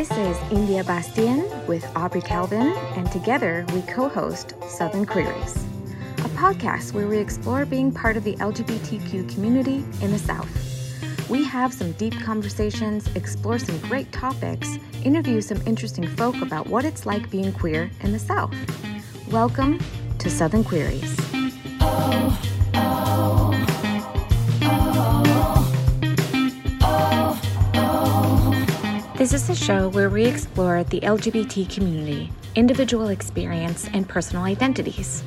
This is India Bastien with Aubrey Calvin, and together we co host Southern Queries, a podcast where we explore being part of the LGBTQ community in the South. We have some deep conversations, explore some great topics, interview some interesting folk about what it's like being queer in the South. Welcome to Southern Queries. Oh. This is a show where we explore the LGBT community, individual experience, and personal identities.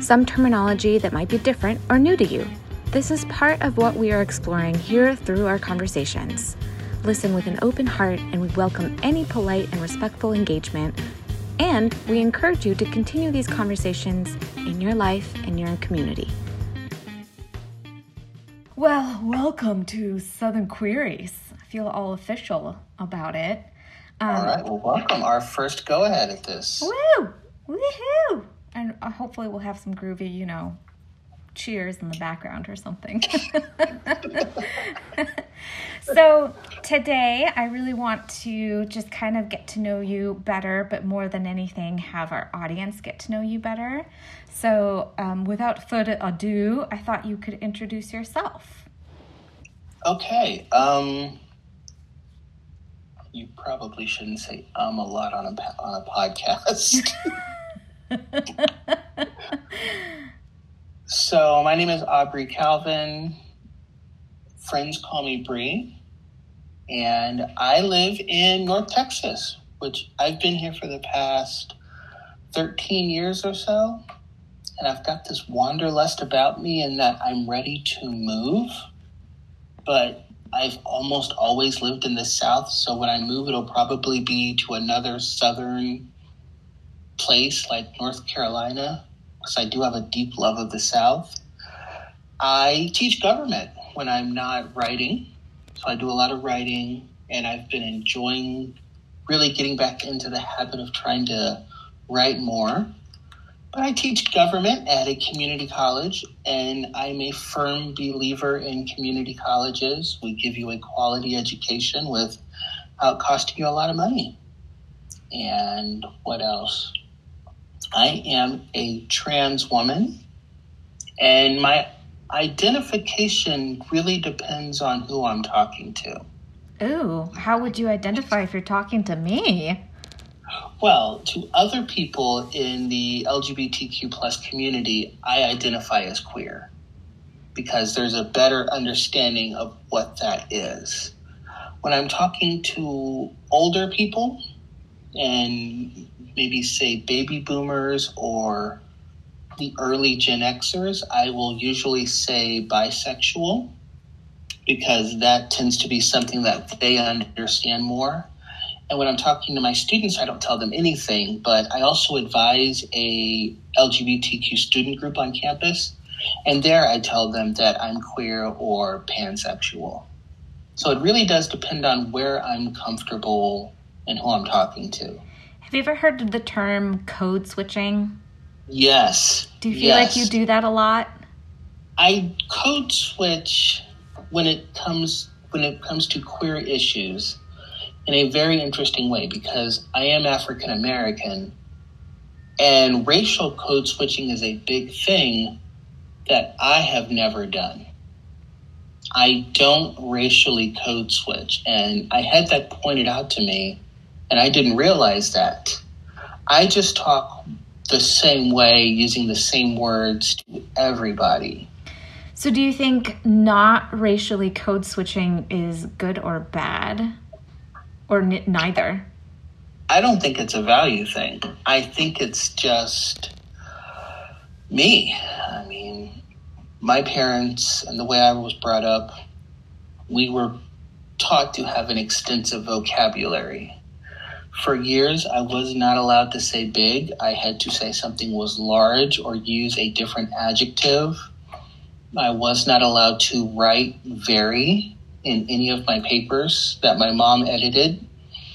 Some terminology that might be different or new to you. This is part of what we are exploring here through our conversations. Listen with an open heart, and we welcome any polite and respectful engagement. And we encourage you to continue these conversations in your life and your community. Well, welcome to Southern Queries feel all official about it. Um, all right. Well, welcome. Our first go ahead at this. Woo! Woohoo! And uh, hopefully we'll have some groovy, you know, cheers in the background or something. so, today I really want to just kind of get to know you better, but more than anything, have our audience get to know you better. So, um, without further ado, I thought you could introduce yourself. Okay. Um, you probably shouldn't say um a lot on a on a podcast. so my name is Aubrey Calvin. Friends call me Bree, and I live in North Texas, which I've been here for the past thirteen years or so. And I've got this wanderlust about me in that I'm ready to move, but I've almost always lived in the South, so when I move, it'll probably be to another Southern place like North Carolina, because I do have a deep love of the South. I teach government when I'm not writing, so I do a lot of writing, and I've been enjoying really getting back into the habit of trying to write more. But I teach government at a community college, and I'm a firm believer in community colleges. We give you a quality education without uh, costing you a lot of money. And what else? I am a trans woman, and my identification really depends on who I'm talking to. Ooh, how would you identify if you're talking to me? Well, to other people in the LGBTQ plus community, I identify as queer because there's a better understanding of what that is. When I'm talking to older people and maybe say baby boomers or the early Gen Xers, I will usually say bisexual because that tends to be something that they understand more. And when I'm talking to my students, I don't tell them anything, but I also advise a LGBTQ student group on campus. And there I tell them that I'm queer or pansexual. So it really does depend on where I'm comfortable and who I'm talking to. Have you ever heard of the term code switching? Yes. Do you feel yes. like you do that a lot? I code switch when it comes when it comes to queer issues in a very interesting way because I am African American and racial code switching is a big thing that I have never done. I don't racially code switch. And I had that pointed out to me, and I didn't realize that. I just talk the same way, using the same words to everybody. So, do you think not racially code switching is good or bad? Or n- neither? I don't think it's a value thing. I think it's just me. I mean, my parents and the way I was brought up, we were taught to have an extensive vocabulary. For years, I was not allowed to say big. I had to say something was large or use a different adjective. I was not allowed to write very in any of my papers that my mom edited.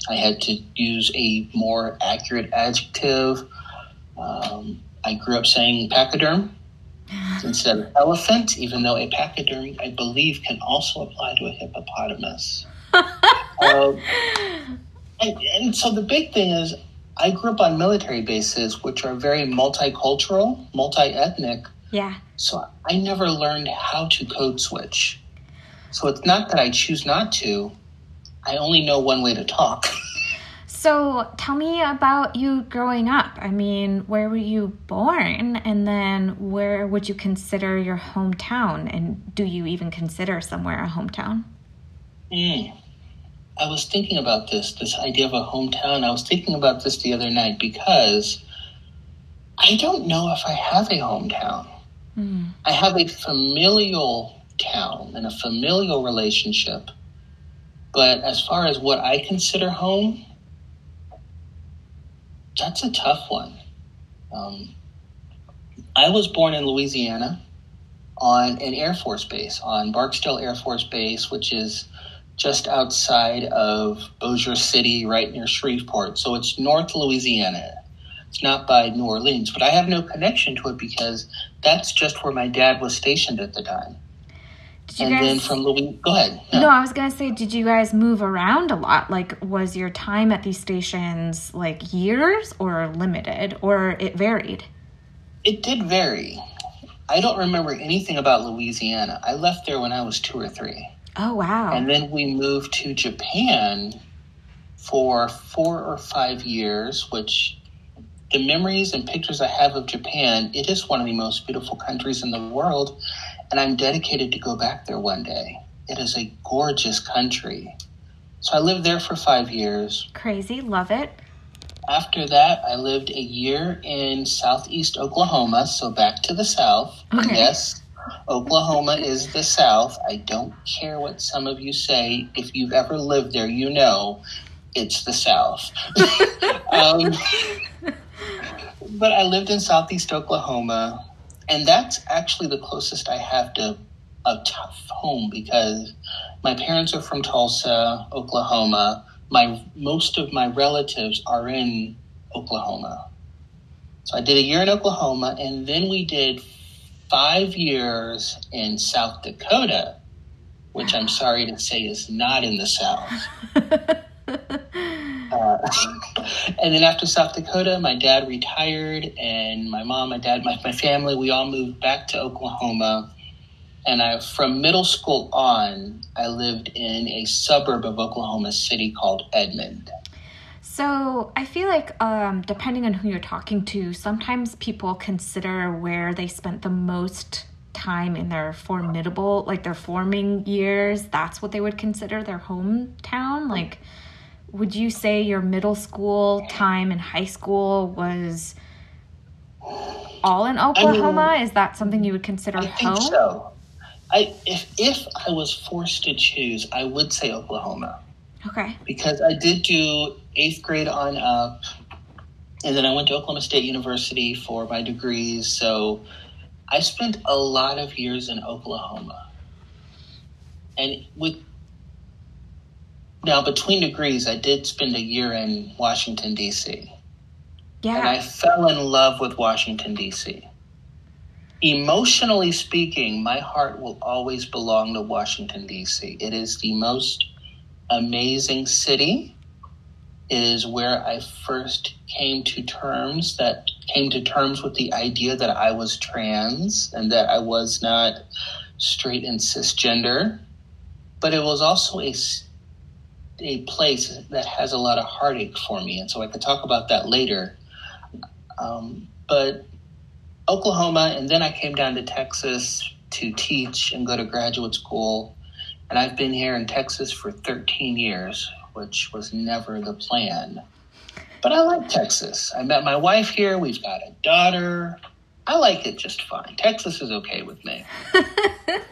I had to use a more accurate adjective. Um, I grew up saying pachyderm instead of elephant, even though a pachyderm, I believe, can also apply to a hippopotamus. uh, And, and so the big thing is, I grew up on military bases, which are very multicultural, multi ethnic. Yeah. So I never learned how to code switch. So it's not that I choose not to, I only know one way to talk. So tell me about you growing up. I mean, where were you born? And then where would you consider your hometown? And do you even consider somewhere a hometown? Mm. I was thinking about this, this idea of a hometown. I was thinking about this the other night because I don't know if I have a hometown. Mm. I have a familial town and a familial relationship. But as far as what I consider home, that's a tough one. Um, I was born in Louisiana on an Air Force base, on Barksdale Air Force Base, which is just outside of Bossier City, right near Shreveport. So it's North Louisiana. It's not by New Orleans, but I have no connection to it because that's just where my dad was stationed at the time and guys, then from Louis, go ahead. No. no, I was gonna say, did you guys move around a lot? Like, was your time at these stations like years or limited, or it varied? It did vary. I don't remember anything about Louisiana. I left there when I was two or three. Oh wow! And then we moved to Japan for four or five years, which the memories and pictures I have of Japan, it is one of the most beautiful countries in the world and I'm dedicated to go back there one day. It is a gorgeous country. So I lived there for five years. Crazy, love it. After that, I lived a year in southeast Oklahoma, so back to the south. Okay. Yes, Oklahoma is the south. I don't care what some of you say. If you've ever lived there, you know it's the south. um, but I lived in southeast Oklahoma and that's actually the closest I have to a tough home because my parents are from Tulsa, Oklahoma. My most of my relatives are in Oklahoma. So I did a year in Oklahoma and then we did 5 years in South Dakota, which I'm sorry to say is not in the south. And then after South Dakota, my dad retired, and my mom, my dad, my, my family, we all moved back to Oklahoma. And I, from middle school on, I lived in a suburb of Oklahoma City called Edmond. So I feel like, um, depending on who you're talking to, sometimes people consider where they spent the most time in their formidable, like their forming years. That's what they would consider their hometown. Like, would you say your middle school time and high school was all in Oklahoma? I mean, Is that something you would consider I home? Think so. I if if I was forced to choose, I would say Oklahoma. Okay. Because I did do eighth grade on up, and then I went to Oklahoma State University for my degrees. So I spent a lot of years in Oklahoma. And with now, between degrees, I did spend a year in Washington, D.C. Yeah. And I fell in love with Washington, D.C. Emotionally speaking, my heart will always belong to Washington, D.C. It is the most amazing city. It is where I first came to terms that came to terms with the idea that I was trans and that I was not straight and cisgender. But it was also a a place that has a lot of heartache for me, and so I could talk about that later. Um, but Oklahoma, and then I came down to Texas to teach and go to graduate school, and I've been here in Texas for 13 years, which was never the plan. But I like Texas. I met my wife here. We've got a daughter. I like it just fine. Texas is okay with me.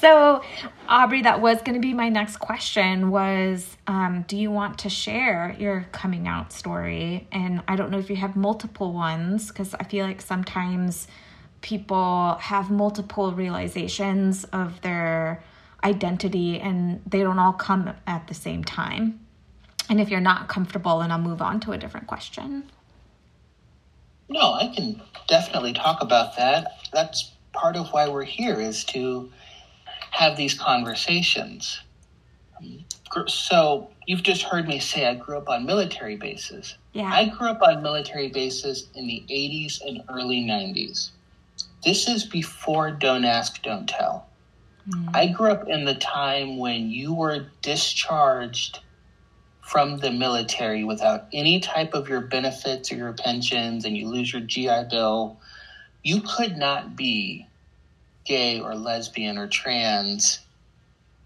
So, Aubrey, that was going to be my next question was um, do you want to share your coming out story? And I don't know if you have multiple ones because I feel like sometimes people have multiple realizations of their identity and they don't all come at the same time. And if you're not comfortable, then I'll move on to a different question. No, I can definitely talk about that. That's part of why we're here is to have these conversations. so you've just heard me say I grew up on military bases. Yeah. I grew up on military bases in the 80s and early 90s. This is before Don't Ask, Don't Tell. Mm. I grew up in the time when you were discharged from the military without any type of your benefits or your pensions and you lose your GI Bill. You could not be gay or lesbian or trans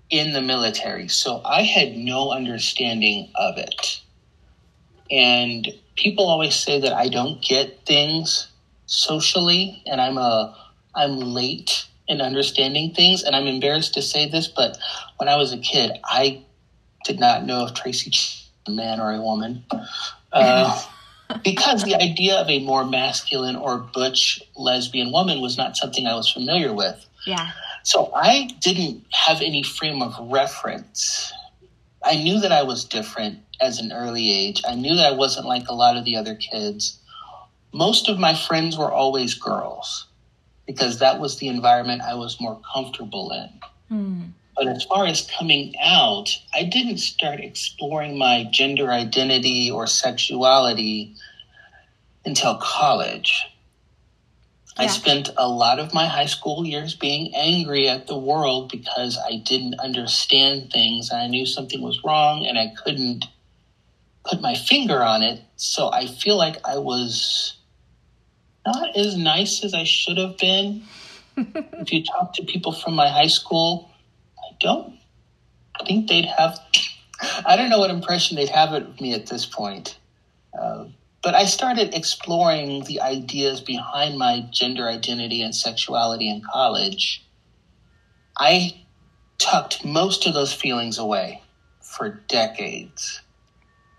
in the military. So I had no understanding of it. And people always say that I don't get things socially and I'm a I'm late in understanding things and I'm embarrassed to say this, but when I was a kid, I did not know if Tracy was a man or a woman. Uh, because the idea of a more masculine or butch lesbian woman was not something I was familiar with. Yeah. So I didn't have any frame of reference. I knew that I was different as an early age. I knew that I wasn't like a lot of the other kids. Most of my friends were always girls because that was the environment I was more comfortable in. Mm. But as far as coming out, I didn't start exploring my gender identity or sexuality until college. Yeah. I spent a lot of my high school years being angry at the world because I didn't understand things. I knew something was wrong and I couldn't put my finger on it. So I feel like I was not as nice as I should have been. if you talk to people from my high school, don't think they'd have, I don't know what impression they'd have of me at this point. Uh, but I started exploring the ideas behind my gender identity and sexuality in college. I tucked most of those feelings away for decades.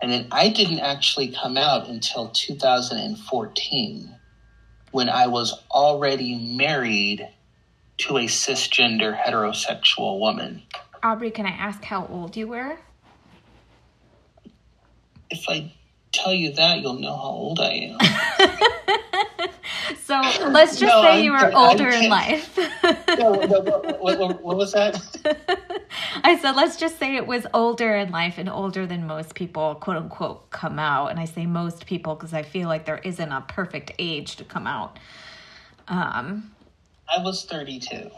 And then I didn't actually come out until 2014 when I was already married to a cisgender heterosexual woman. Aubrey, can I ask how old you were? If I tell you that, you'll know how old I am. so let's just no, say I'm, you were older in life. no, no, what, what, what, was that? I said, let's just say it was older in life and older than most people, quote unquote, come out. And I say most people because I feel like there isn't a perfect age to come out. Um, I was 32.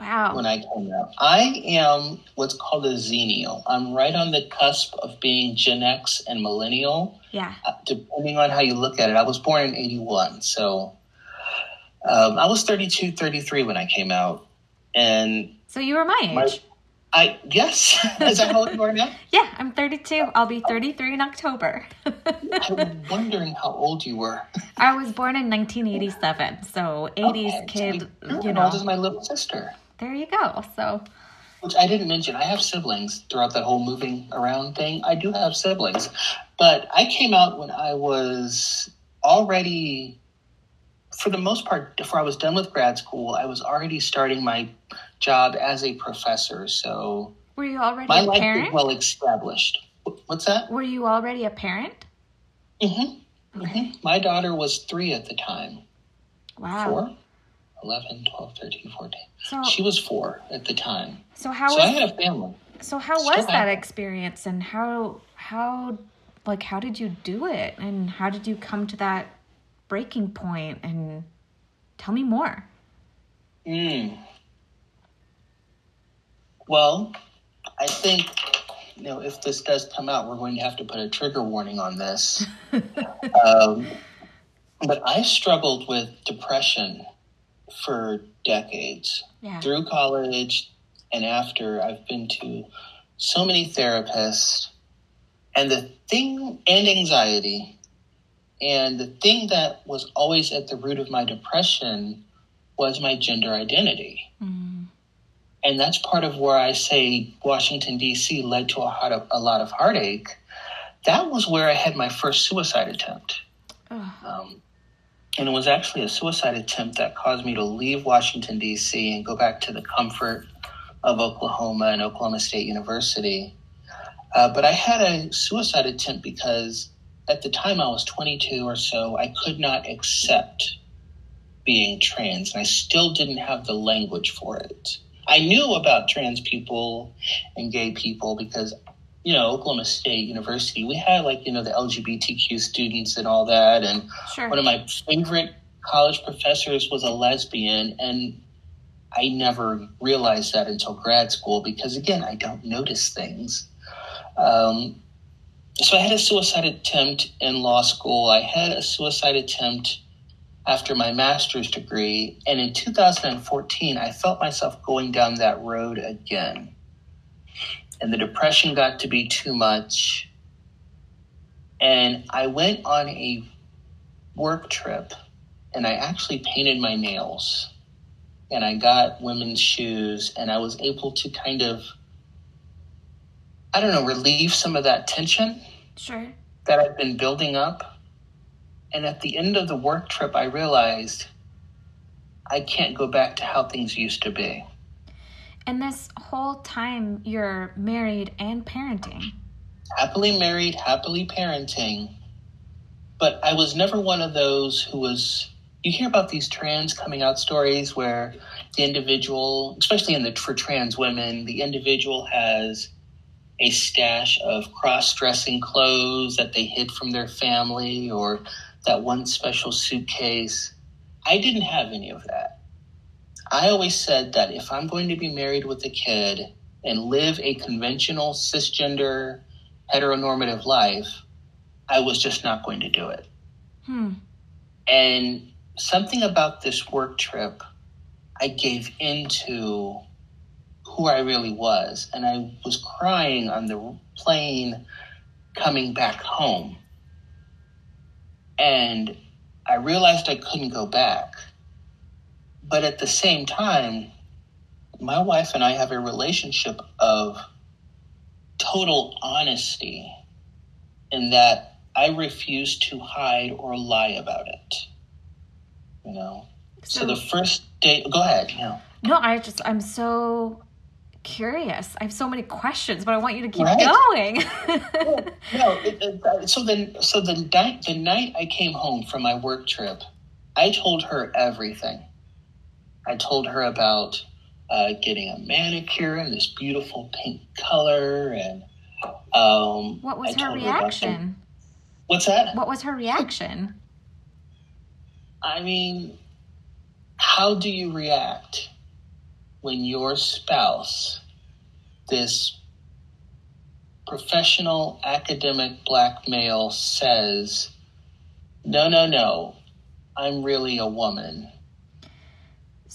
Wow. When I came out, I am what's called a xennial. I'm right on the cusp of being Gen X and millennial. Yeah. Uh, depending on how you look at it. I was born in 81. So um, I was 32, 33 when I came out. And so you were my age. My, I yes. Is that how old you are now? Yeah, I'm 32. I'll be 33 in October. I was wondering how old you were. I was born in 1987, so 80s okay, kid. So you know, old as my little sister there you go. So, which I didn't mention, I have siblings throughout that whole moving around thing. I do have siblings, but I came out when I was already, for the most part, before I was done with grad school, I was already starting my job as a professor. So, were you already my life parent? well established. What's that? Were you already a parent? Mm-hmm. Okay. Mm-hmm. My daughter was three at the time. Wow. Four? 11, 12, 13, 14. So, she was four at the time. So how? So was, I had a family. So how Still was that experience, and how how like how did you do it, and how did you come to that breaking point? And tell me more. Hmm. Well, I think you know if this does come out, we're going to have to put a trigger warning on this. um, but I struggled with depression for decades. Yeah. Through college and after, I've been to so many therapists, and the thing, and anxiety. And the thing that was always at the root of my depression was my gender identity. Mm. And that's part of where I say Washington, D.C. led to a, lot of, a lot of heartache. That was where I had my first suicide attempt. Um, and it was actually a suicide attempt that caused me to leave Washington, D.C., and go back to the comfort of Oklahoma and Oklahoma State University. Uh, but I had a suicide attempt because at the time I was 22 or so, I could not accept being trans, and I still didn't have the language for it. I knew about trans people and gay people because, you know, Oklahoma State University, we had like, you know, the LGBTQ students and all that. And Sure. one of my favorite college professors was a lesbian. And I never realized that until grad school because, again, I don't notice things. Um, so I had a suicide attempt in law school. I had a suicide attempt after my master's degree. And in 2014, I felt myself going down that road again. And the depression got to be too much. And I went on a work trip and I actually painted my nails. And I got women's shoes and I was able to kind of, I don't know, relieve some of that tension Sure. that I've been building up. And at the end of the work trip, I realized I can't go back to how things used to be. And this whole time you're married and parenting. Happily married, happily parenting. But I was never one of those who was. You hear about these trans coming out stories where the individual, especially in the for trans women, the individual has a stash of cross-dressing clothes that they hid from their family or that one special suitcase. I didn't have any of that. I always said that if I'm going to be married with a kid and live a conventional cisgender heteronormative life, I was just not going to do it. Hmm. And something about this work trip, I gave into who I really was. And I was crying on the plane coming back home. And I realized I couldn't go back. But at the same time, my wife and I have a relationship of total honesty in that I refuse to hide or lie about it. You know? So, the first day, go ahead. No. No, I just I'm so curious. I have so many questions, but I want you to keep Right. going. no. It, it, uh, so then, so the night, the night I came home from my work trip, I told her everything. I told her about uh, getting a manicure in this beautiful pink color, and um, what was I her told about the- reaction? what's that? What was her reaction? I mean, how do you react when your spouse, this professional academic black male, says, No, no, no, I'm really a woman?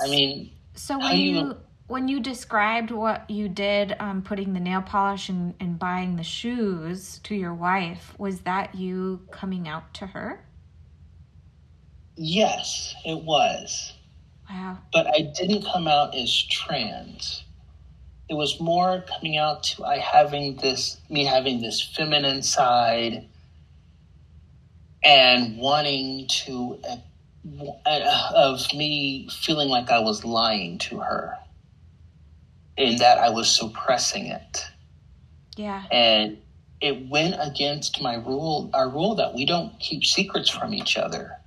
I mean, So when you- you when you described what you did, um, putting the nail polish and, and buying the shoes to your wife, was that you coming out to her? yes, it was. Wow. but I didn't come out as trans. It was more coming out to I having this me having this feminine side and wanting to uh, of me feeling like I was lying to her in that I was suppressing it Yeah. and it went against my rule our rule that we don't keep secrets from each other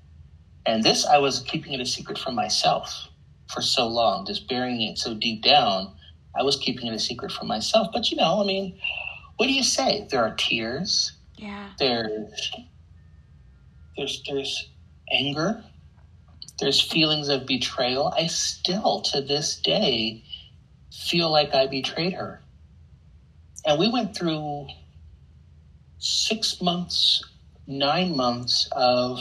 and this i was keeping it a secret from myself for so long just burying it so deep down i was keeping it a secret from myself. But you know i mean what do you say? There are tears. Yeah. there's there's there's anger. There's feelings of betrayal. I still to this day feel like i betrayed her. And we went through six months nine months of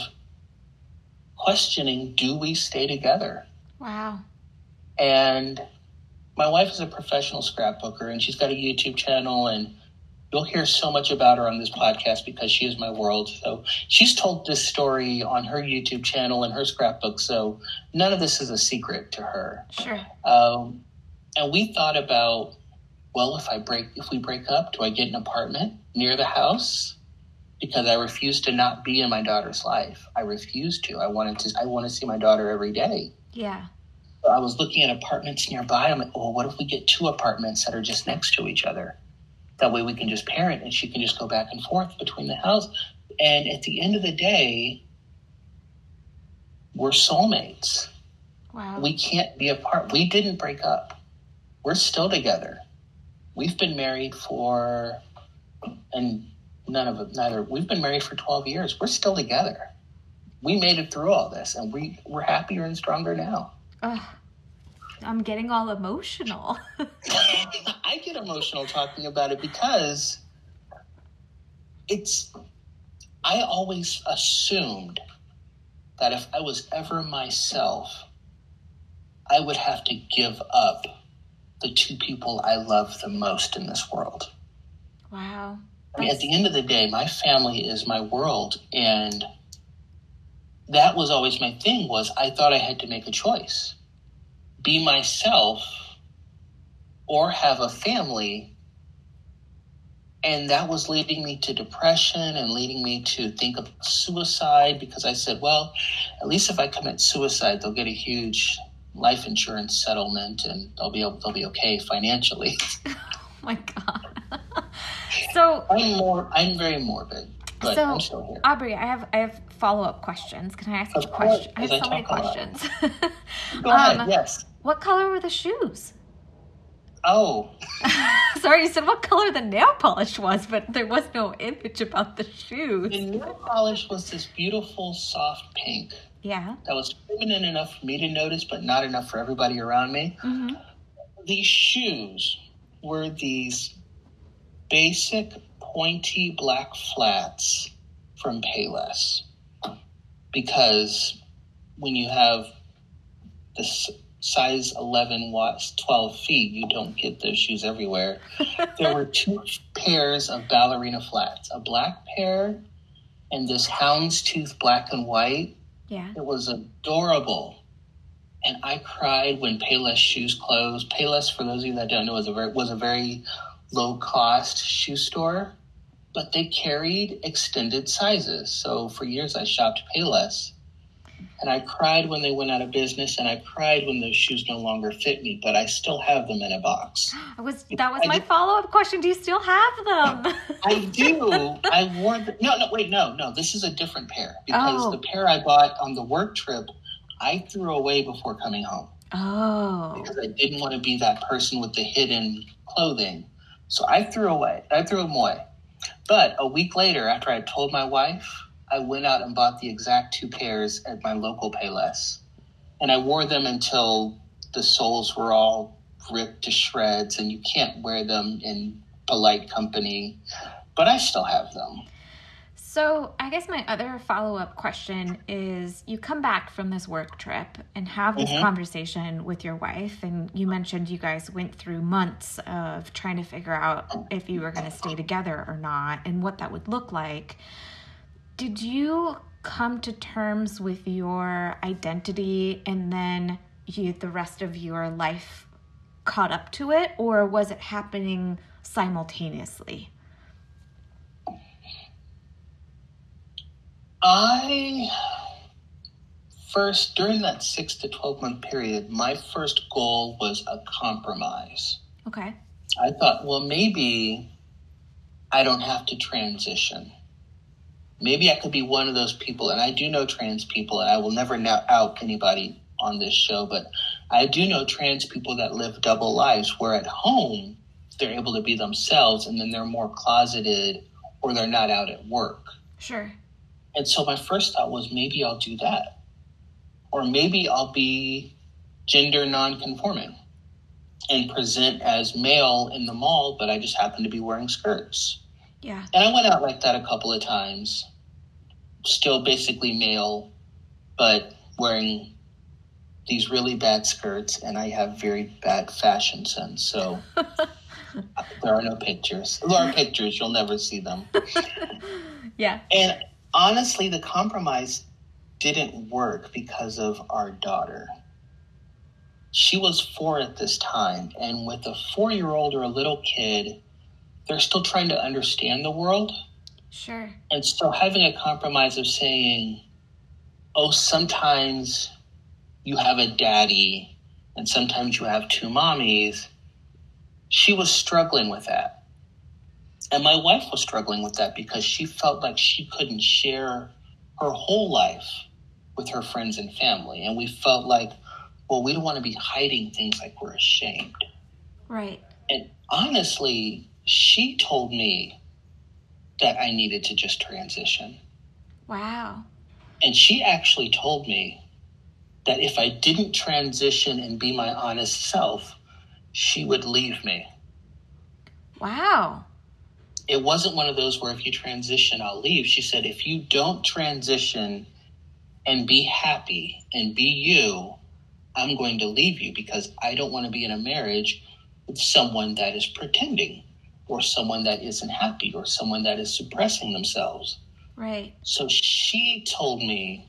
questioning do we stay together Wow. and my wife is a professional scrapbooker and she's got a YouTube channel and you'll hear so much about her on this podcast because she is my world. So she's told this story on her YouTube channel and her scrapbook. So none of this is a secret to her. Sure. Um, and we thought about, well, if I break, if we break up, do I get an apartment near the house? Because I refuse to not be in my daughter's life. I refuse to. I wanted to. I want to see my daughter every day. Yeah. I was looking at apartments nearby. I'm like, well, what if we get two apartments that are just next to each other? That way we can just parent and she can just go back and forth between the house. And at the end of the day, we're soulmates. Wow. We can't be apart. We didn't break up. we're still together. We've been married for, and none of it, neither, we've been married for 12 years. We're still together. We made it through all this and we, we're happier and stronger now. Ugh, I'm getting all emotional. I get emotional talking about it because it's, I always assumed that if I was ever myself, I would have to give up the two people I love the most in this world. Wow. At the end of the day, my family is my world, and that was always my thing. Was I thought I had to make a choice, be myself, or have a family, and that was leading me to depression and leading me to think of suicide because I said, well, at least if I commit suicide, they'll get a huge life insurance settlement and they'll be they'll be okay financially. oh my god. So I'm more I'm very morbid. But so I'm still here. Aubrey, I have I have follow up questions. Can I ask Of you a question? I have I so many talk a lot. questions. Go ahead, um, yes. What color were the shoes? Oh, Sorry, you said what color the nail polish was, but there was no image about the shoes. the nail polish was this beautiful soft pink Yeah. that was feminine enough for me to notice, but not enough for everybody around me. hmm These shoes were these basic pointy black flats from Payless because when you have this size 11 watts 12 feet you don't get those shoes everywhere there were two pairs of ballerina flats a black pair and this houndstooth black and white Yeah. it was adorable. And I cried when Payless shoes closed. Payless, for those of you that don't know, was a very, was a very low cost shoe store, but they carried extended sizes. So for years I shopped Payless. And I cried when they went out of business, and I cried when those shoes no longer fit me, but I still have them in a box. I was that was I my follow up question. Do you still have them? I do. I wore the, no, no, wait, no, no. This is a different pair because Oh. the pair I bought on the work trip, I threw away before coming home. Oh. because I didn't want to be that person with the hidden clothing. So I threw away. I threw them away. But a week later, after I told my wife, I went out and bought the exact two pairs at my local Payless, and I wore them until the soles were all ripped to shreds, and you can't wear them in polite company. But I still have them. So, I guess my other follow up question is you come back from this work trip and have this Mhm. conversation with your wife, and you mentioned you guys went through months of trying to figure out if you were going to stay together or not and what that would look like. Did you come to terms with your identity and then you, the rest of your life caught up to it, or was it happening simultaneously? I first, during that six to 12 month period, my first goal was a compromise. Okay. I thought, well, maybe I don't have to transition. Maybe I could be one of those people, and I do know trans people, and I will never now out anybody on this show, but I do know trans people that live double lives where at home they're able to be themselves and then they're more closeted or they're not out at work. Sure. And so my first thought was maybe I'll do that. Or maybe I'll be gender nonconforming and present as male in the mall, but I just happen to be wearing skirts. Yeah. And I went out like that a couple of times, still basically male, but wearing these really bad skirts, and I have very bad fashion sense. So there are no pictures. There are pictures, you'll never see them. Yeah. And honestly, the compromise didn't work because of our daughter. She was four at this time, and with a four year old or a little kid, they're still trying to understand the world. Sure. And so having a compromise of saying, oh, sometimes you have a daddy and sometimes you have two mommies, she was struggling with that. And my wife was struggling with that because she felt like she couldn't share her whole life with her friends and family. And we felt like, well, we don't want to be hiding things like we're ashamed. Right. And honestly, she told me that I needed to just transition. Wow. And she actually told me that if I didn't transition and be my honest self, she would leave me. Wow. It wasn't one of those where if you transition, I'll leave. She said, if you don't transition and be happy and be you, I'm going to leave you because I don't want to be in a marriage with someone that is pretending or someone that isn't happy or someone that is suppressing themselves. Right. So she told me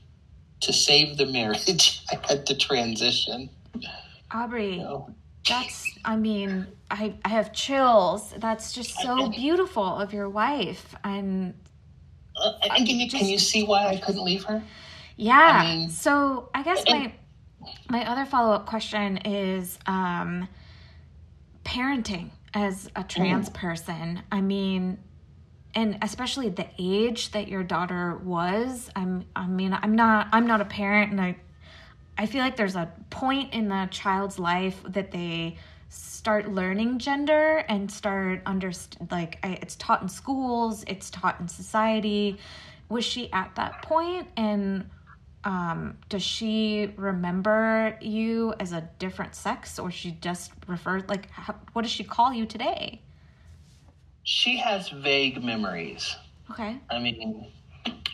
to save the marriage, I had to transition. Aubrey, You know? That's, I mean, I, I have chills. That's just so beautiful of your wife. And Uh, can you, can you see why I couldn't leave her? yeah. I mean- so I guess my, my other follow up question is um, parenting as a trans person. I mean, and especially the age that your daughter was. I'm, I mean, I'm not, I'm not a parent, and I, I feel like there's a point in the child's life that they start learning gender and start underst like I, it's taught in schools, it's taught in society. Was she at that point and um, does she remember you as a different sex or she just referred like how, what does she call you today? She has vague memories. Okay. I mean,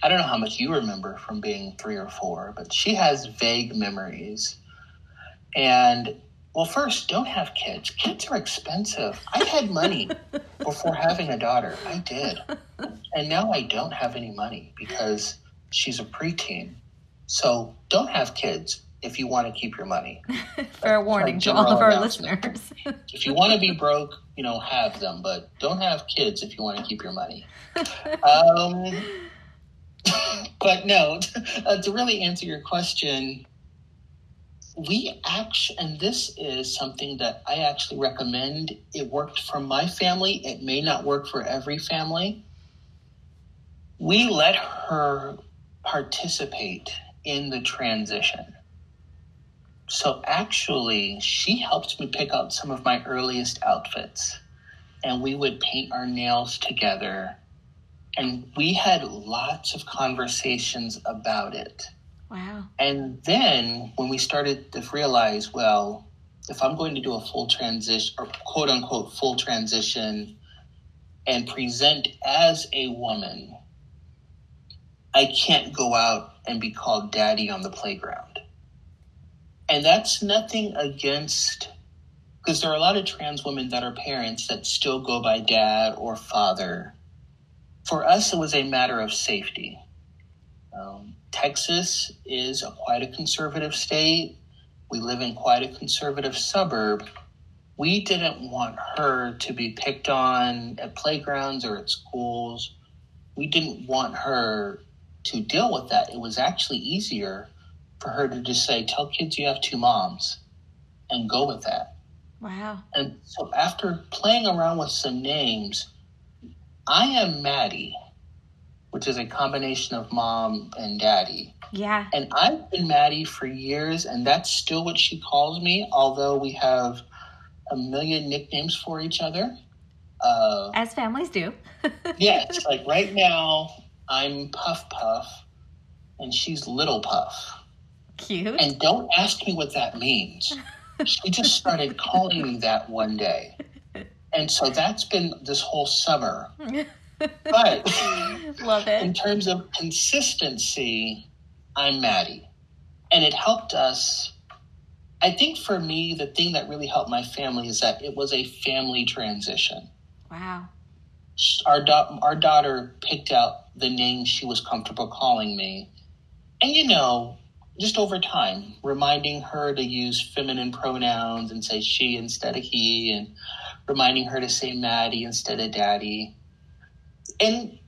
I don't know how much you remember from being three or four, but she has vague memories. And well, first, don't have kids. Kids are expensive. I had money before having a daughter. I did. And now I don't have any money because she's a preteen. So don't have kids if you want to keep your money. Fair warning to all of our listeners. If you want to be broke, you know, have them, but don't have kids if you want to keep your money. Um, but no, uh, to really answer your question, we actually, and this is something that I actually recommend. It worked for my family. It may not work for every family. We let her participate in the transition. So actually, she helped me pick out some of my earliest outfits, and we would paint our nails together. And we had lots of conversations about it. wow. And then when we started to realize, well, if I'm going to do a full transition or quote unquote full transition and present as a woman, I can't go out and be called daddy on the playground. And that's nothing against, because there are a lot of trans women that are parents that still go by dad or father. For us, it was a matter of safety. Um, Texas is a, quite a conservative state. We live in quite a conservative suburb. We didn't want her to be picked on at playgrounds or at schools. We didn't want her to deal with that. It was actually easier for her to just say, Tell kids you have two moms and go with that. Wow. And so after playing around with some names, I am Maddie, which is a combination of mom and daddy. Yeah. And I've been Maddie for years, and that's still what she calls me, although we have a million nicknames for each other. Uh, As families do. yes, like right now, I'm Puff Puff, and she's Little Puff. Cute. And don't ask me what that means. She just started calling me that one day. And so that's been this whole summer. But Love in terms of consistency, I'm Maddie. And it helped us. I think for me, the thing that really helped my family is that it was a family transition. Wow. Our, da- our daughter picked out the name she was comfortable calling me. And you know, just over time, reminding her to use feminine pronouns and say she instead of he, and reminding her to say Maddie instead of daddy. And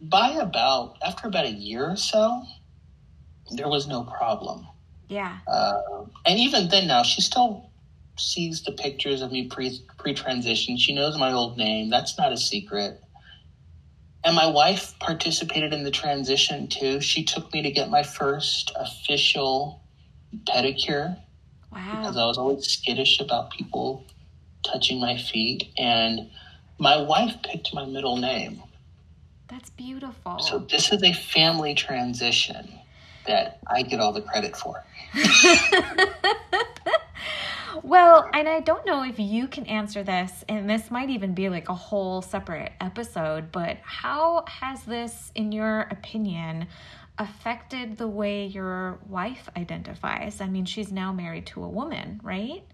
by about, after about a year or so, there was no problem. Yeah. Uh, and even then, now she still sees the pictures of me pre pre transition. She knows my old name. That's not a secret. And my wife participated in the transition too. She took me to get my first official pedicure because I was always skittish about people touching my feet. And my wife picked my middle name. That's beautiful. So this is a family transition that I get all the credit for. well, and I don't know if you can answer this, and this might even be like a whole separate episode, but how has this, in your opinion, affected the way your wife identifies? I mean, she's now married to a woman, right?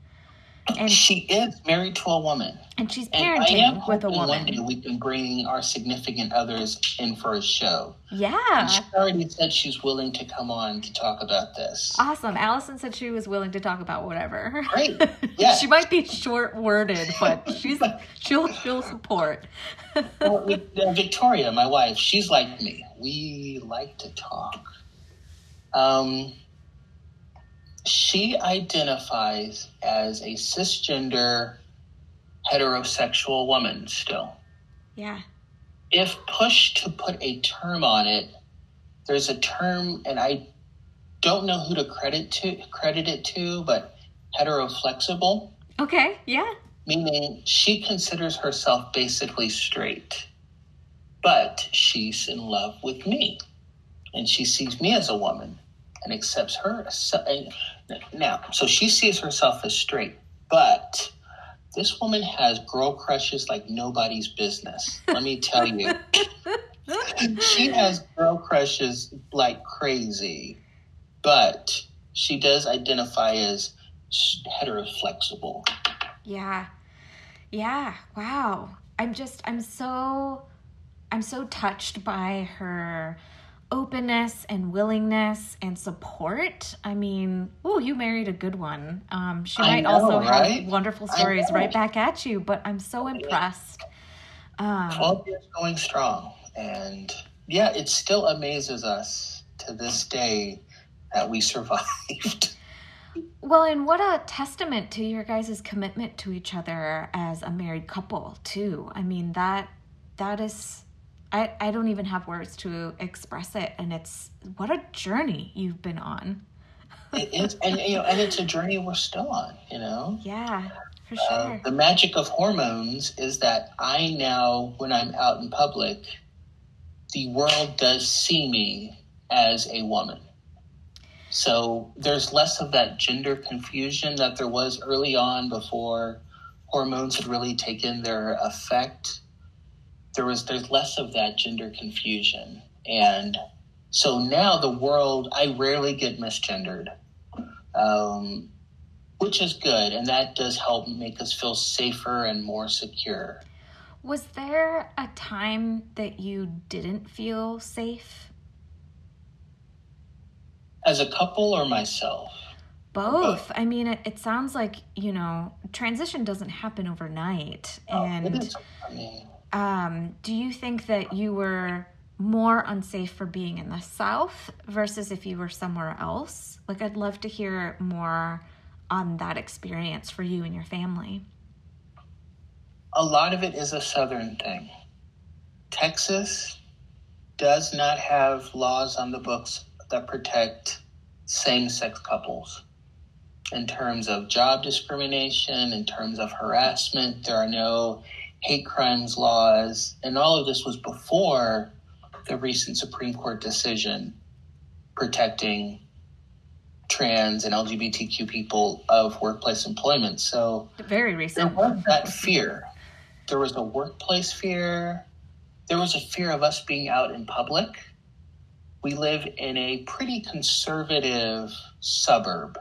And she is married to a woman. And she's parenting with a woman. One day we can bring our significant others in for a show. Yeah. And she already said she's willing to come on to talk about this. Awesome. Allison said she was willing to talk about whatever. Great. Yeah. she might be short worded, but she's she'll she'll support. well, uh, Victoria, my wife, she's like me. We like to talk. Um, she identifies as a cisgender heterosexual woman still. Yeah. If pushed to put a term on it, there's a term and I don't know who to credit to credit it to, but heteroflexible. Okay, yeah. Meaning she considers herself basically straight. But she's in love with me. And she sees me as a woman and accepts her. Uh, now, so she sees herself as straight, but this woman has girl crushes like nobody's business. Let me tell you. she has girl crushes like crazy, but she does identify as heteroflexible. Yeah. Yeah. Wow. I'm just, I'm so, I'm so touched by her openness and willingness and support. I mean, oh, you married a good one. Um, she might know, also right? have wonderful stories right back at you, but I'm so impressed. Um, 12 years going strong. And yeah, it still amazes us to this day that we survived. Well, and what a testament to your guys' commitment to each other as a married couple, too. I mean, that that is I, I don't even have words to express it and it's what a journey you've been on. It and you know and it's a journey we're still on you know? Yeah for uh, sure. uh, the magic of hormones is that i now when i'm out in public the world does see me as a woman. So there's less of that gender confusion that there was early on before hormones had really taken their effect there was there's less of that gender confusion. And so now the world i rarely get misgendered um, which is good. And that does help make us feel safer and more secure. Was there a time that you didn't feel safe? As a couple or myself? Both. both. I mean, it, it, sounds like you know, transition doesn't happen overnight, oh, and I mean, um, do you think that you were more unsafe for being in the South versus if you were somewhere else? Like, I'd love to hear more on that experience for you and your family. A lot of it is a Southern thing. Texas does not have laws on the books that protect same sex couples in terms of job discrimination, in terms of harassment. There are no hate crimes laws, and all of this was before the recent Supreme Court decision protecting trans and LGBTQ people of workplace employment. So very recent. There was that fear. There was a workplace fear. There was a fear of us being out in public. We live in a pretty conservative suburb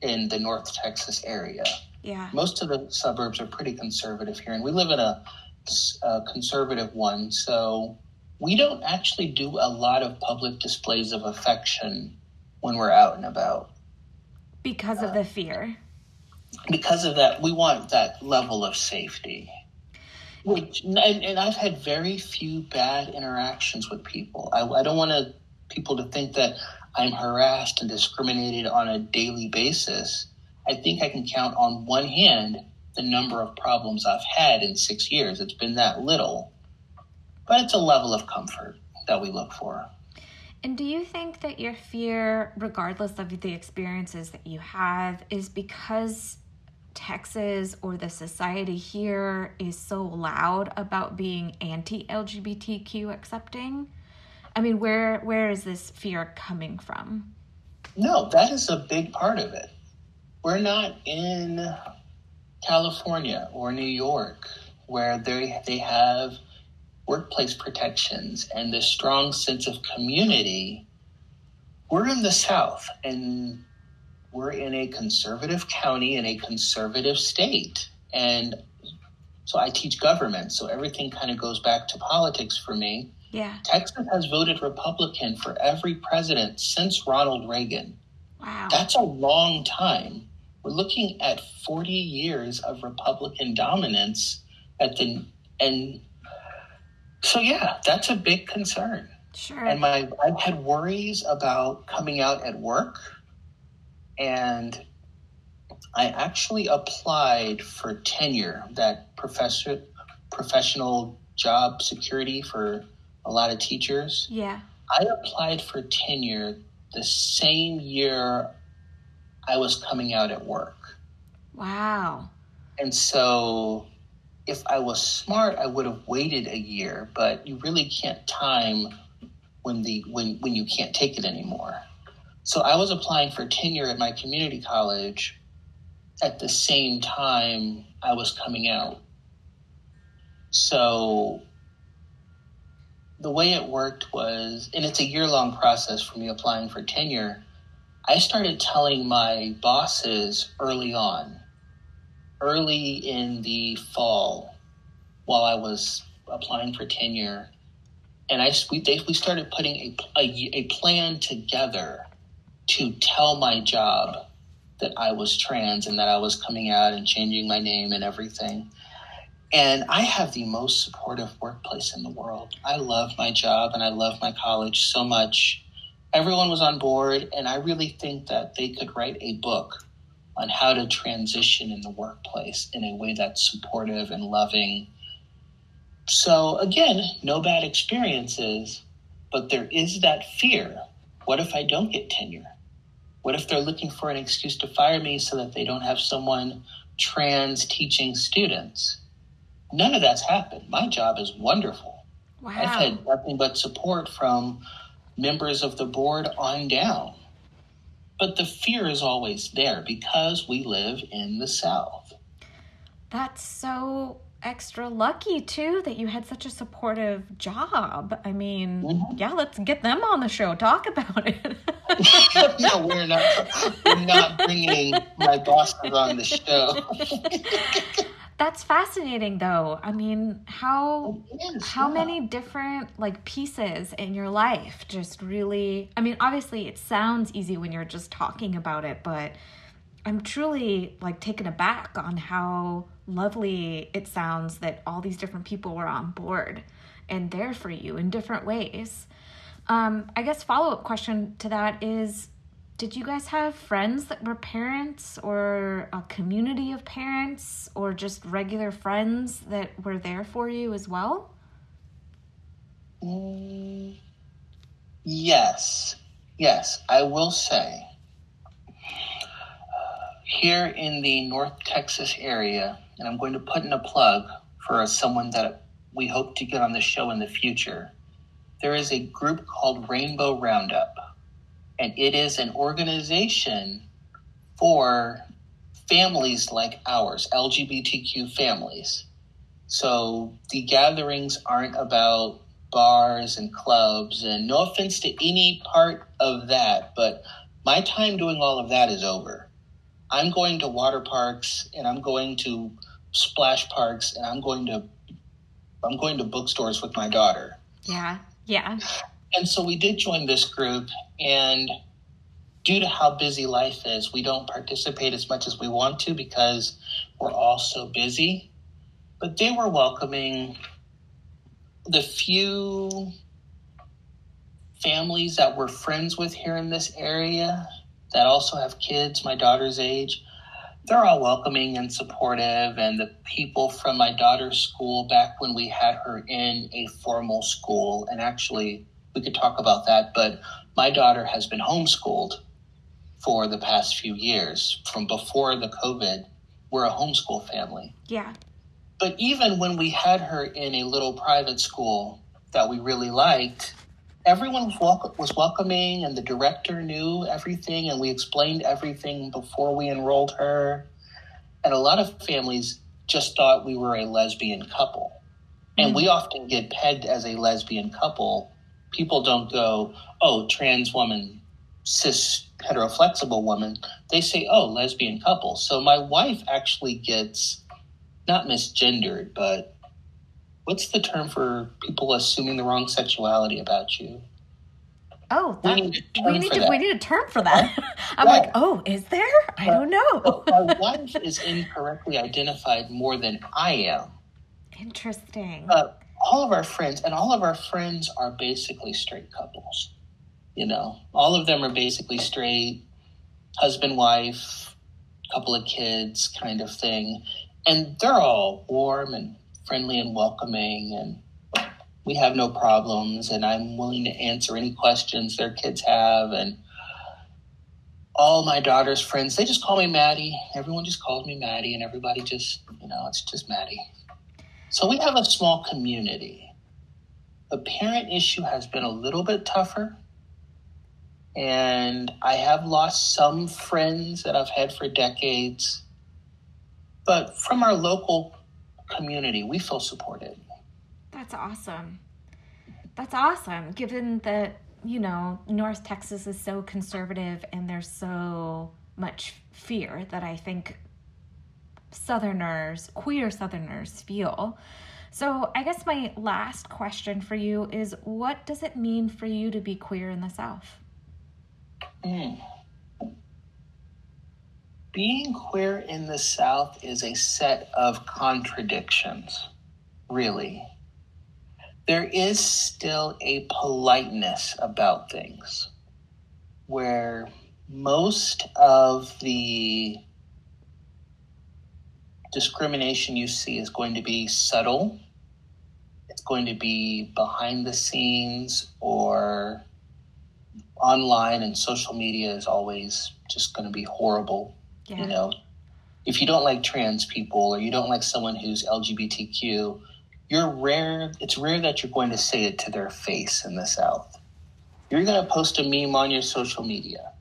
in the North Texas area. Yeah. Most of the suburbs are pretty conservative here, and we live in a, a conservative one. So we don't actually do a lot of public displays of affection when we're out and about. Because of uh, the fear. Because of that, we want that level of safety. Which, and, and I've had very few bad interactions with people. I, I don't want to, people to think that I'm harassed and discriminated on a daily basis. I think I can count on one hand the number of problems I've had in six years. It's been that little, but it's a level of comfort that we look for. And do you think that your fear, regardless of the experiences that you have, is because Texas or the society here is so loud about being anti-LGBTQ accepting? I mean, where where is this fear coming from? No, that is a big part of it. We're not in California or New York where they they have workplace protections and this strong sense of community. We're in the South and we're in a conservative county in a conservative state. And so I teach government, so everything kind of goes back to politics for me. Yeah. Texas has voted Republican for every president since Ronald Reagan. Wow. That's a long time. We're looking at 40 years of Republican dominance at the and so yeah, that's a big concern. Sure. And my I've had worries about coming out at work and I actually applied for tenure, that professor professional job security for a lot of teachers. Yeah. I applied for tenure the same year I was coming out at work. Wow. And so if I was smart, I would have waited a year, but you really can't time when the when when you can't take it anymore. So I was applying for tenure at my community college at the same time I was coming out. So the way it worked was, and it's a year long process for me applying for tenure. I started telling my bosses early on, early in the fall, while I was applying for tenure, and I we, they, we started putting a, a, a plan together to tell my job that I was trans and that I was coming out and changing my name and everything. And I have the most supportive workplace in the world. I love my job and I love my college so much. Everyone was on board, and I really think that they could write a book on how to transition in the workplace in a way that's supportive and loving. So, again, no bad experiences, but there is that fear. What if I don't get tenure? What if they're looking for an excuse to fire me so that they don't have someone trans teaching students? None of that's happened. My job is wonderful. Wow. I've had nothing but support from members of the board on down. But the fear is always there because we live in the South. That's so extra lucky too that you had such a supportive job. I mean, Mhm. yeah, let's get them on the show. Talk about it. no, we're not. We're not bringing my bosses on the show. That's fascinating though. I mean, how how yeah. many different like pieces in your life just really I mean, obviously it sounds easy when you're just talking about it, but I'm truly like taken aback on how lovely it sounds that all these different people were on board and there for you in different ways. Um, I guess follow up question to that is did you guys have friends that were parents or a community of parents or just regular friends that were there for you as well? Mm, Yes, yes, I will say. Here in the North Texas area, and I'm going to put in a plug for someone that we hope to get on the show in the future, there is a group called Rainbow Roundup, and it is an organization for families like ours, LGBTQ families. So the gatherings aren't about bars and clubs, and no offense to any part of that, but my time doing all of that is over. I'm going to water parks and I'm going to splash parks and I'm going to I'm going to bookstores with my daughter. Yeah. Yeah. And so we did join this group, and due to how busy life is, we don't participate as much as we want to because we're all so busy. But they were welcoming. The few families that we're friends with here in this area that also have kids my daughter's age, they're all welcoming and supportive. And the people from my daughter's school back when we had her in a formal school, and actually, we could talk about that, but my daughter has been homeschooled for the past few years from before the COVID we're a homeschool family. Yeah. But even when we had her in a little private school that we really liked, everyone was, wel- was welcoming and the director knew everything and we explained everything before we enrolled her. And a lot of families just thought we were a lesbian couple. And mm-hmm. we often get pegged as a lesbian couple. People don't go, oh, trans woman, cis heteroflexible woman. They say, oh, lesbian couple. So my wife actually gets not misgendered, but what's the term for people assuming the wrong sexuality about you? Oh, We need we need to that. we need a term for that. I'm like, oh, is there? I don't know. my wife is incorrectly identified more than I am. Interesting. But all of our friends, and all of our friends are basically straight couples. You know, all of them are basically straight, husband, wife, couple of kids kind of thing. And they're all warm and friendly and welcoming, and we have no problems. And I'm willing to answer any questions their kids have. And all my daughter's friends, they just call me Maddie. Everyone just calls me Maddie, and everybody just, you know, it's just Maddie. So we have a small community. The parent issue has been a little bit tougher. And I have lost some friends that I've had for decades. But from our local community, we feel supported. That's awesome. That's awesome. Given that, you know, North Texas is so conservative and there's so much fear that I think Southerners, queer Southerners, feel. So, I guess my last question for you is what does it mean for you to be queer in the South? Mm. Being queer in the South is a set of contradictions, really. There is still a politeness about things where most of the discrimination you see is going to be subtle, it's going to be behind the scenes or online and social media is always just going to be horrible. Yeah. You know, if you don't like trans people or you don't like someone who's LGBTQ, you're rare. It's rare that you're going to say it to their face in the South. You're going to post a meme on your social media,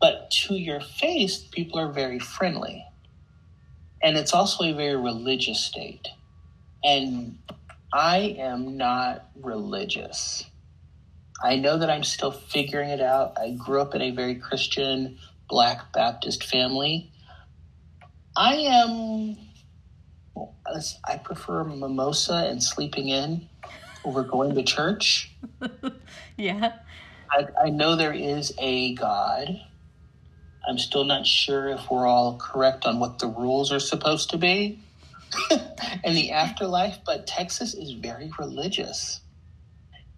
but to your face, people are very friendly. And it's also a very religious state. And I am not religious. I know that I'm still figuring it out. I grew up in a very Christian Black Baptist family. I am, I prefer mimosa and sleeping in over going to church. Yeah. I, I know there is a God. I'm still not sure if we're all correct on what the rules are supposed to be in the afterlife, but Texas is very religious.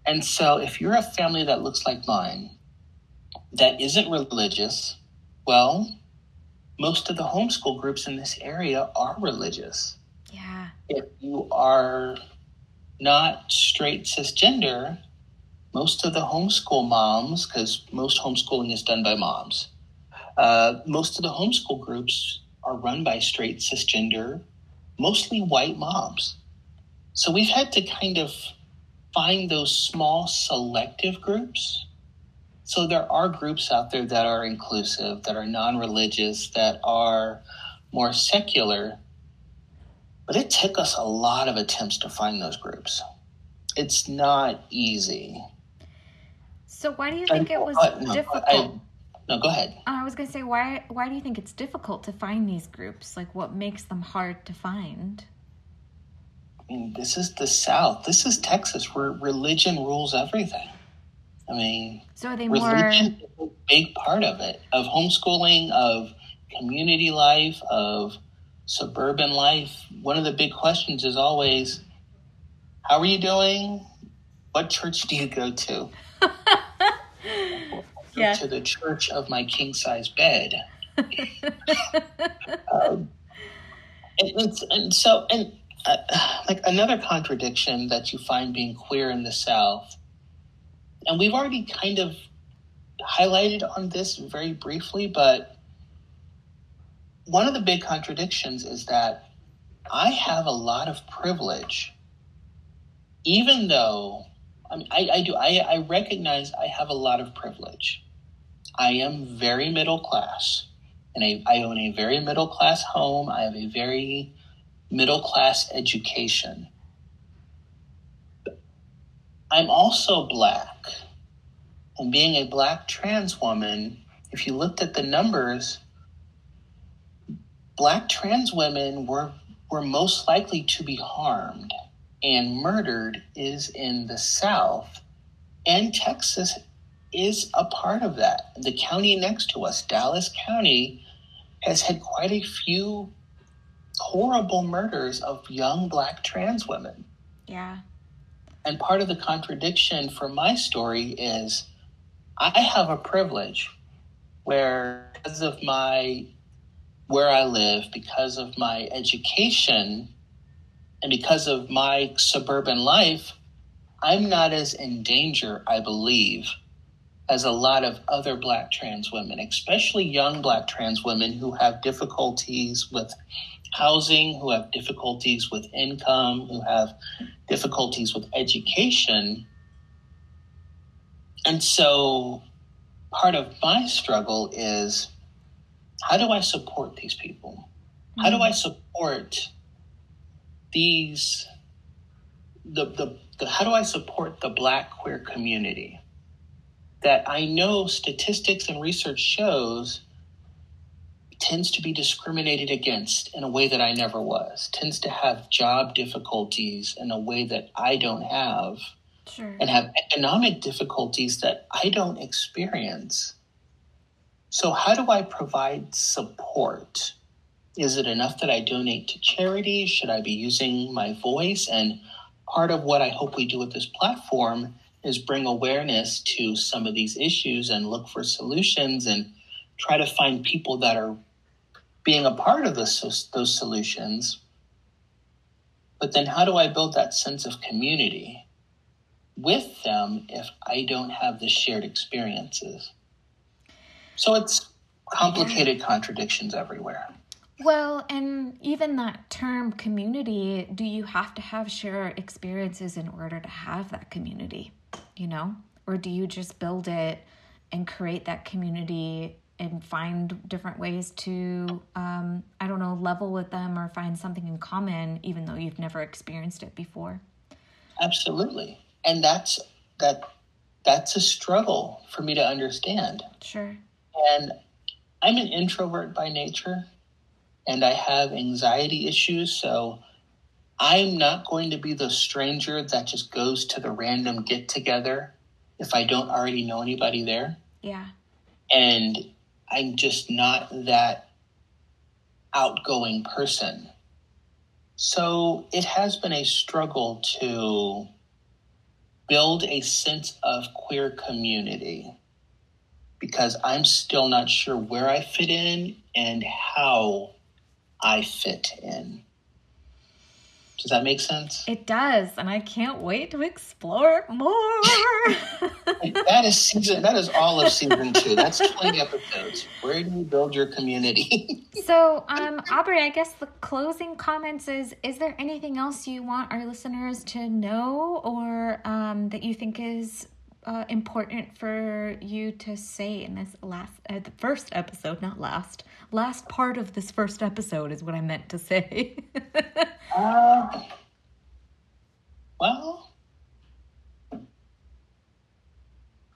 And so if you're a family that looks like mine that isn't religious, well, most of the homeschool groups in this area are religious. Yeah. If you are not straight cisgender, most of the homeschool moms, because most homeschooling is done by moms, uh, most of the homeschool groups are run by straight cisgender, mostly white moms. So we've had to kind of find those small selective groups. So there are groups out there that are inclusive, that are non religious, that are more secular. But it took us a lot of attempts to find those groups. It's not easy. So why do you think it was no, difficult? No, go ahead. Oh, I was gonna say why why do you think it's difficult to find these groups? Like what makes them hard to find? I mean, this is the South. This is Texas, where religion rules everything. I mean, So are they more is a big part of it, of homeschooling, of community life, of suburban life. One of the big questions is always, how are you doing? What church do you go to? Yeah. To the church of my king size bed. um, and, and so, and uh, like another contradiction that you find being queer in the South, and we've already kind of highlighted on this very briefly, but one of the big contradictions is that I have a lot of privilege, even though I, mean, I, I do, I, I recognize I have a lot of privilege. I am very middle class, and I, I own a very middle class home. I have a very middle class education. I'm also black. And being a black trans woman, if you looked at the numbers, black trans women were, were most likely to be harmed and murdered is in the South. And Texas is a part of that. The county next to us, Dallas County, has had quite a few horrible murders of young black trans women. Yeah. And part of the contradiction for my story is I have a privilege where, because of my where I live, because of my education, and because of my suburban life, I'm not as in danger, I believe, as a lot of other black trans women, especially young black trans women who have difficulties with housing, who have difficulties with income, who have difficulties with education. And so part of my struggle is how do I support these people? How do mm-hmm. I support these the, the, the how do I support the black queer community that I know statistics and research shows tends to be discriminated against in a way that I never was, tends to have job difficulties in a way that I don't have, sure. and have economic difficulties that I don't experience. So, how do I provide support? Is it enough that I donate to charity? Should I be using my voice? And part of what I hope we do with this platform is bring awareness to some of these issues and look for solutions and try to find people that are being a part of those solutions. But then, how do I build that sense of community with them if I don't have the shared experiences? So it's complicated contradictions everywhere. Well, and even that term community, do you have to have shared experiences in order to have that community? You know? Or do you just build it and create that community and find different ways to um, i don't know level with them or find something in common even though you've never experienced it before absolutely and that's that that's a struggle for me to understand sure and i'm an introvert by nature and i have anxiety issues so i'm not going to be the stranger that just goes to the random get together if i don't already know anybody there yeah and I'm just not that outgoing person. So it has been a struggle to build a sense of queer community because I'm still not sure where I fit in and how I fit in. Does that make sense? It does, and I can't wait to explore more. that is season. That is all of season two. That's twenty episodes. Where do you build your community? so, um, Aubrey, I guess the closing comments is: Is there anything else you want our listeners to know, or um, that you think is uh, important for you to say in this last, uh, the first episode, not last, last part of this first episode is what I meant to say. uh, well,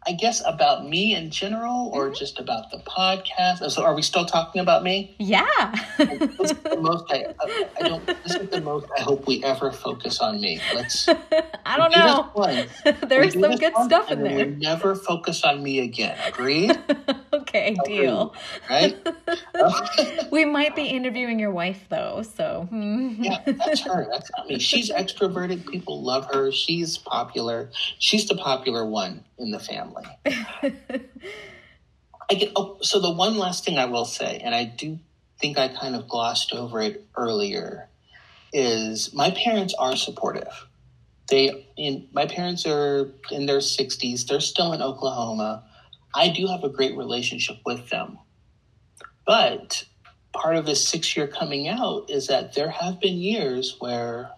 I guess about me in general, or mm-hmm. just about the podcast. So, are we still talking about me? Yeah. this is the most I, I, don't. This is the most I hope we ever focus on me. Let's. I don't know. There's some good stuff in there. We never focus on me again. Agreed. okay, Agreed. deal. Right. we might be interviewing your wife though, so. Hmm. yeah, that's her. That's not me. She's extroverted. People love her. She's popular. She's the popular one in the family. I get, oh, so the one last thing I will say, and I do think I kind of glossed over it earlier, is my parents are supportive. They, in, my parents are in their 60s. They're still in Oklahoma. I do have a great relationship with them. But part of this six year coming out is that there have been years where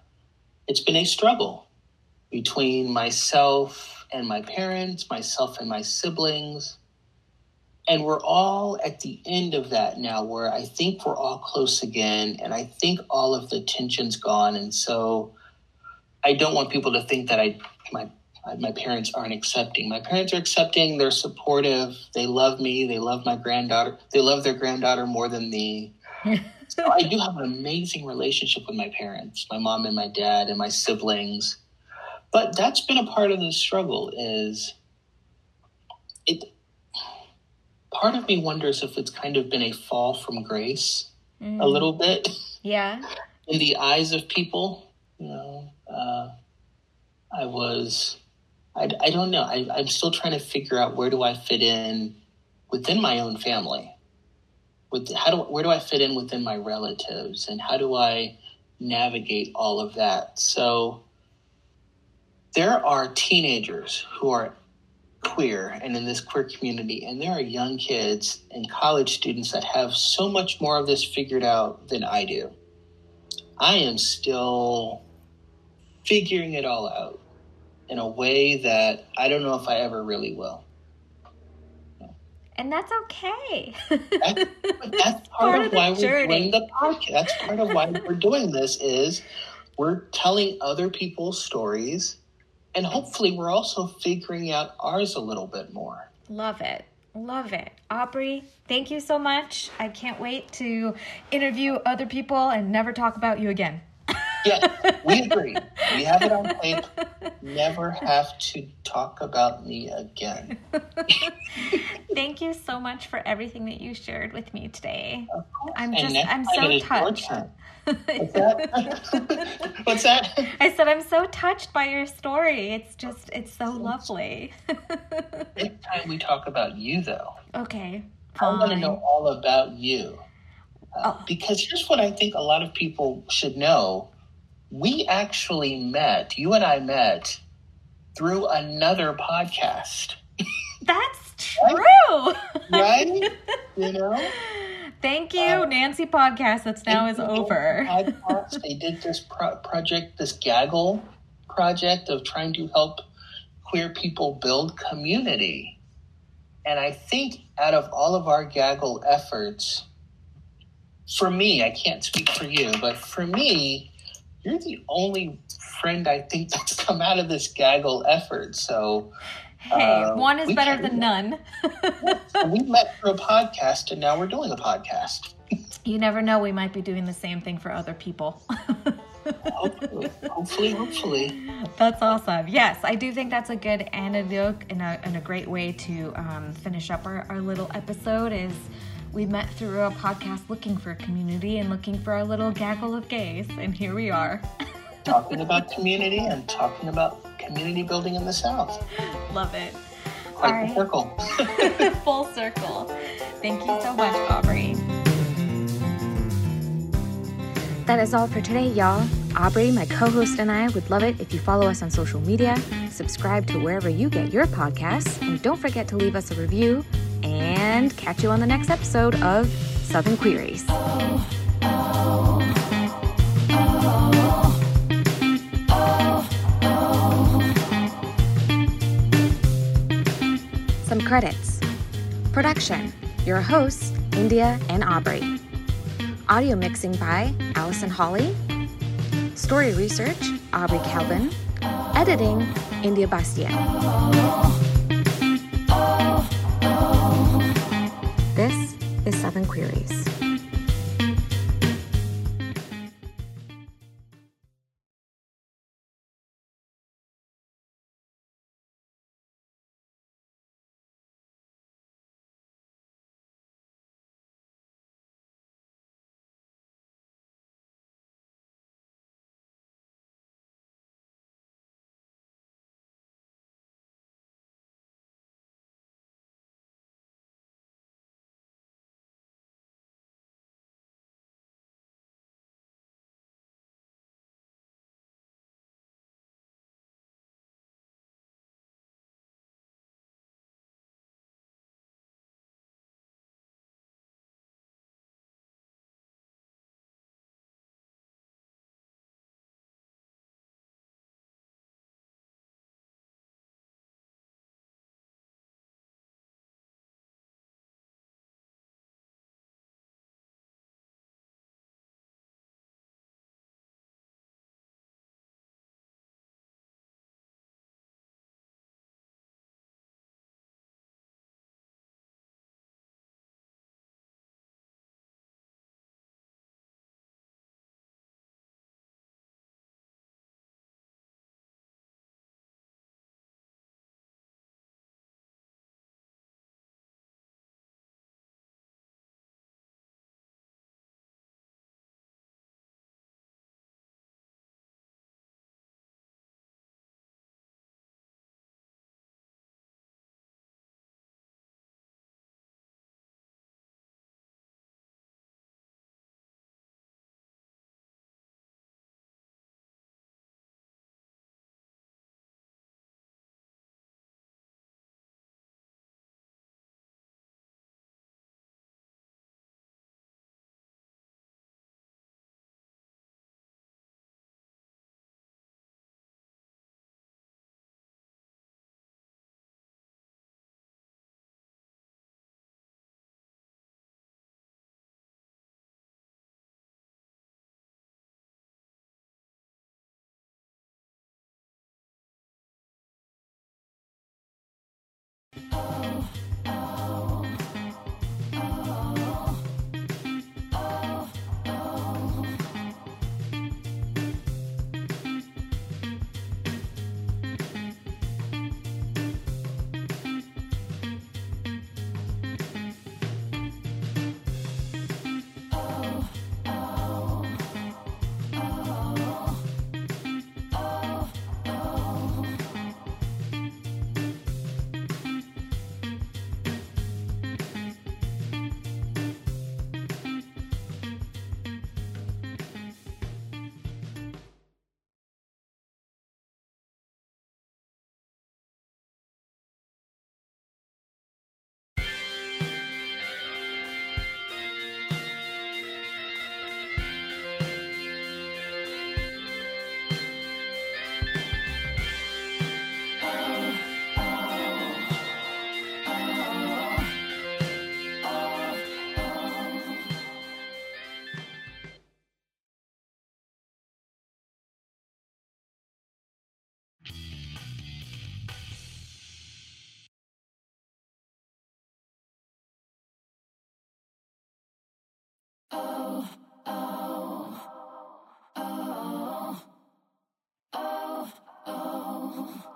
it's been a struggle between myself and my parents, myself and my siblings. And we're all at the end of that now where I think we're all close again. And I think all of the tension's gone. And so I don't want people to think that I, my, my parents aren't accepting. My parents are accepting. They're supportive. They love me. They love my granddaughter. They love their granddaughter more than me. so I do have an amazing relationship with my parents, my mom and my dad and my siblings. But that's been a part of the struggle is it part of me wonders if it's kind of been a fall from grace mm. a little bit. Yeah. In the eyes of people, you know, uh, I was, I, I don't know. I, I'm still trying to figure out where do I fit in within my own family. With how do where do I fit in within my relatives, and how do I navigate all of that? So there are teenagers who are queer and in this queer community, and there are young kids and college students that have so much more of this figured out than I do. I am still figuring it all out in a way that I don't know if I ever really will. And that's okay. that's, that's part, part, of, of why we're doing the podcast. That's part of why we're doing this is we're telling other people's stories and hopefully we're also figuring out ours a little bit more. Love it. Love it. Aubrey, thank you so much. I can't wait to interview other people and never talk about you again. yeah, we agree. We have it on tape. Never have to talk about me again. Thank you so much for everything that you shared with me today. I'm just I'm so touched. What's that? What's that? I said I'm so touched by your story. It's just it's so lovely. Next time we talk about you though. Okay. Fine. I want to know all about you. Uh, oh. Because here's what I think a lot of people should know. We actually met, you and I met through another podcast. That's true. right? You know? Thank you, uh, Nancy podcast. That's now is over. They did this pro- project, this gaggle project of trying to help queer people build community. And I think out of all of our gaggle efforts, for me, I can't speak for you, but for me, you're the only friend I think that's come out of this gaggle effort. So Hey, uh, one is better than none. we met through a podcast, and now we're doing a podcast. you never know; we might be doing the same thing for other people. hopefully, hopefully, hopefully. That's awesome. Yes, I do think that's a good anecdote and a, and a great way to um, finish up our, our little episode. Is we met through a podcast looking for a community and looking for our little gaggle of gays, and here we are. talking about community and talking about community building in the South. Love it. Quite right. circle. Full circle. Thank you so much, Aubrey. That is all for today, y'all. Aubrey, my co host, and I would love it if you follow us on social media, subscribe to wherever you get your podcasts, and don't forget to leave us a review. And catch you on the next episode of Southern Queries. Oh, oh. Credits Production Your hosts, India and Aubrey. Audio mixing by Allison Holly. Story research, Aubrey Calvin. Editing, India Bastian. This is Southern Queries. Oh, oh, oh. oh, oh, oh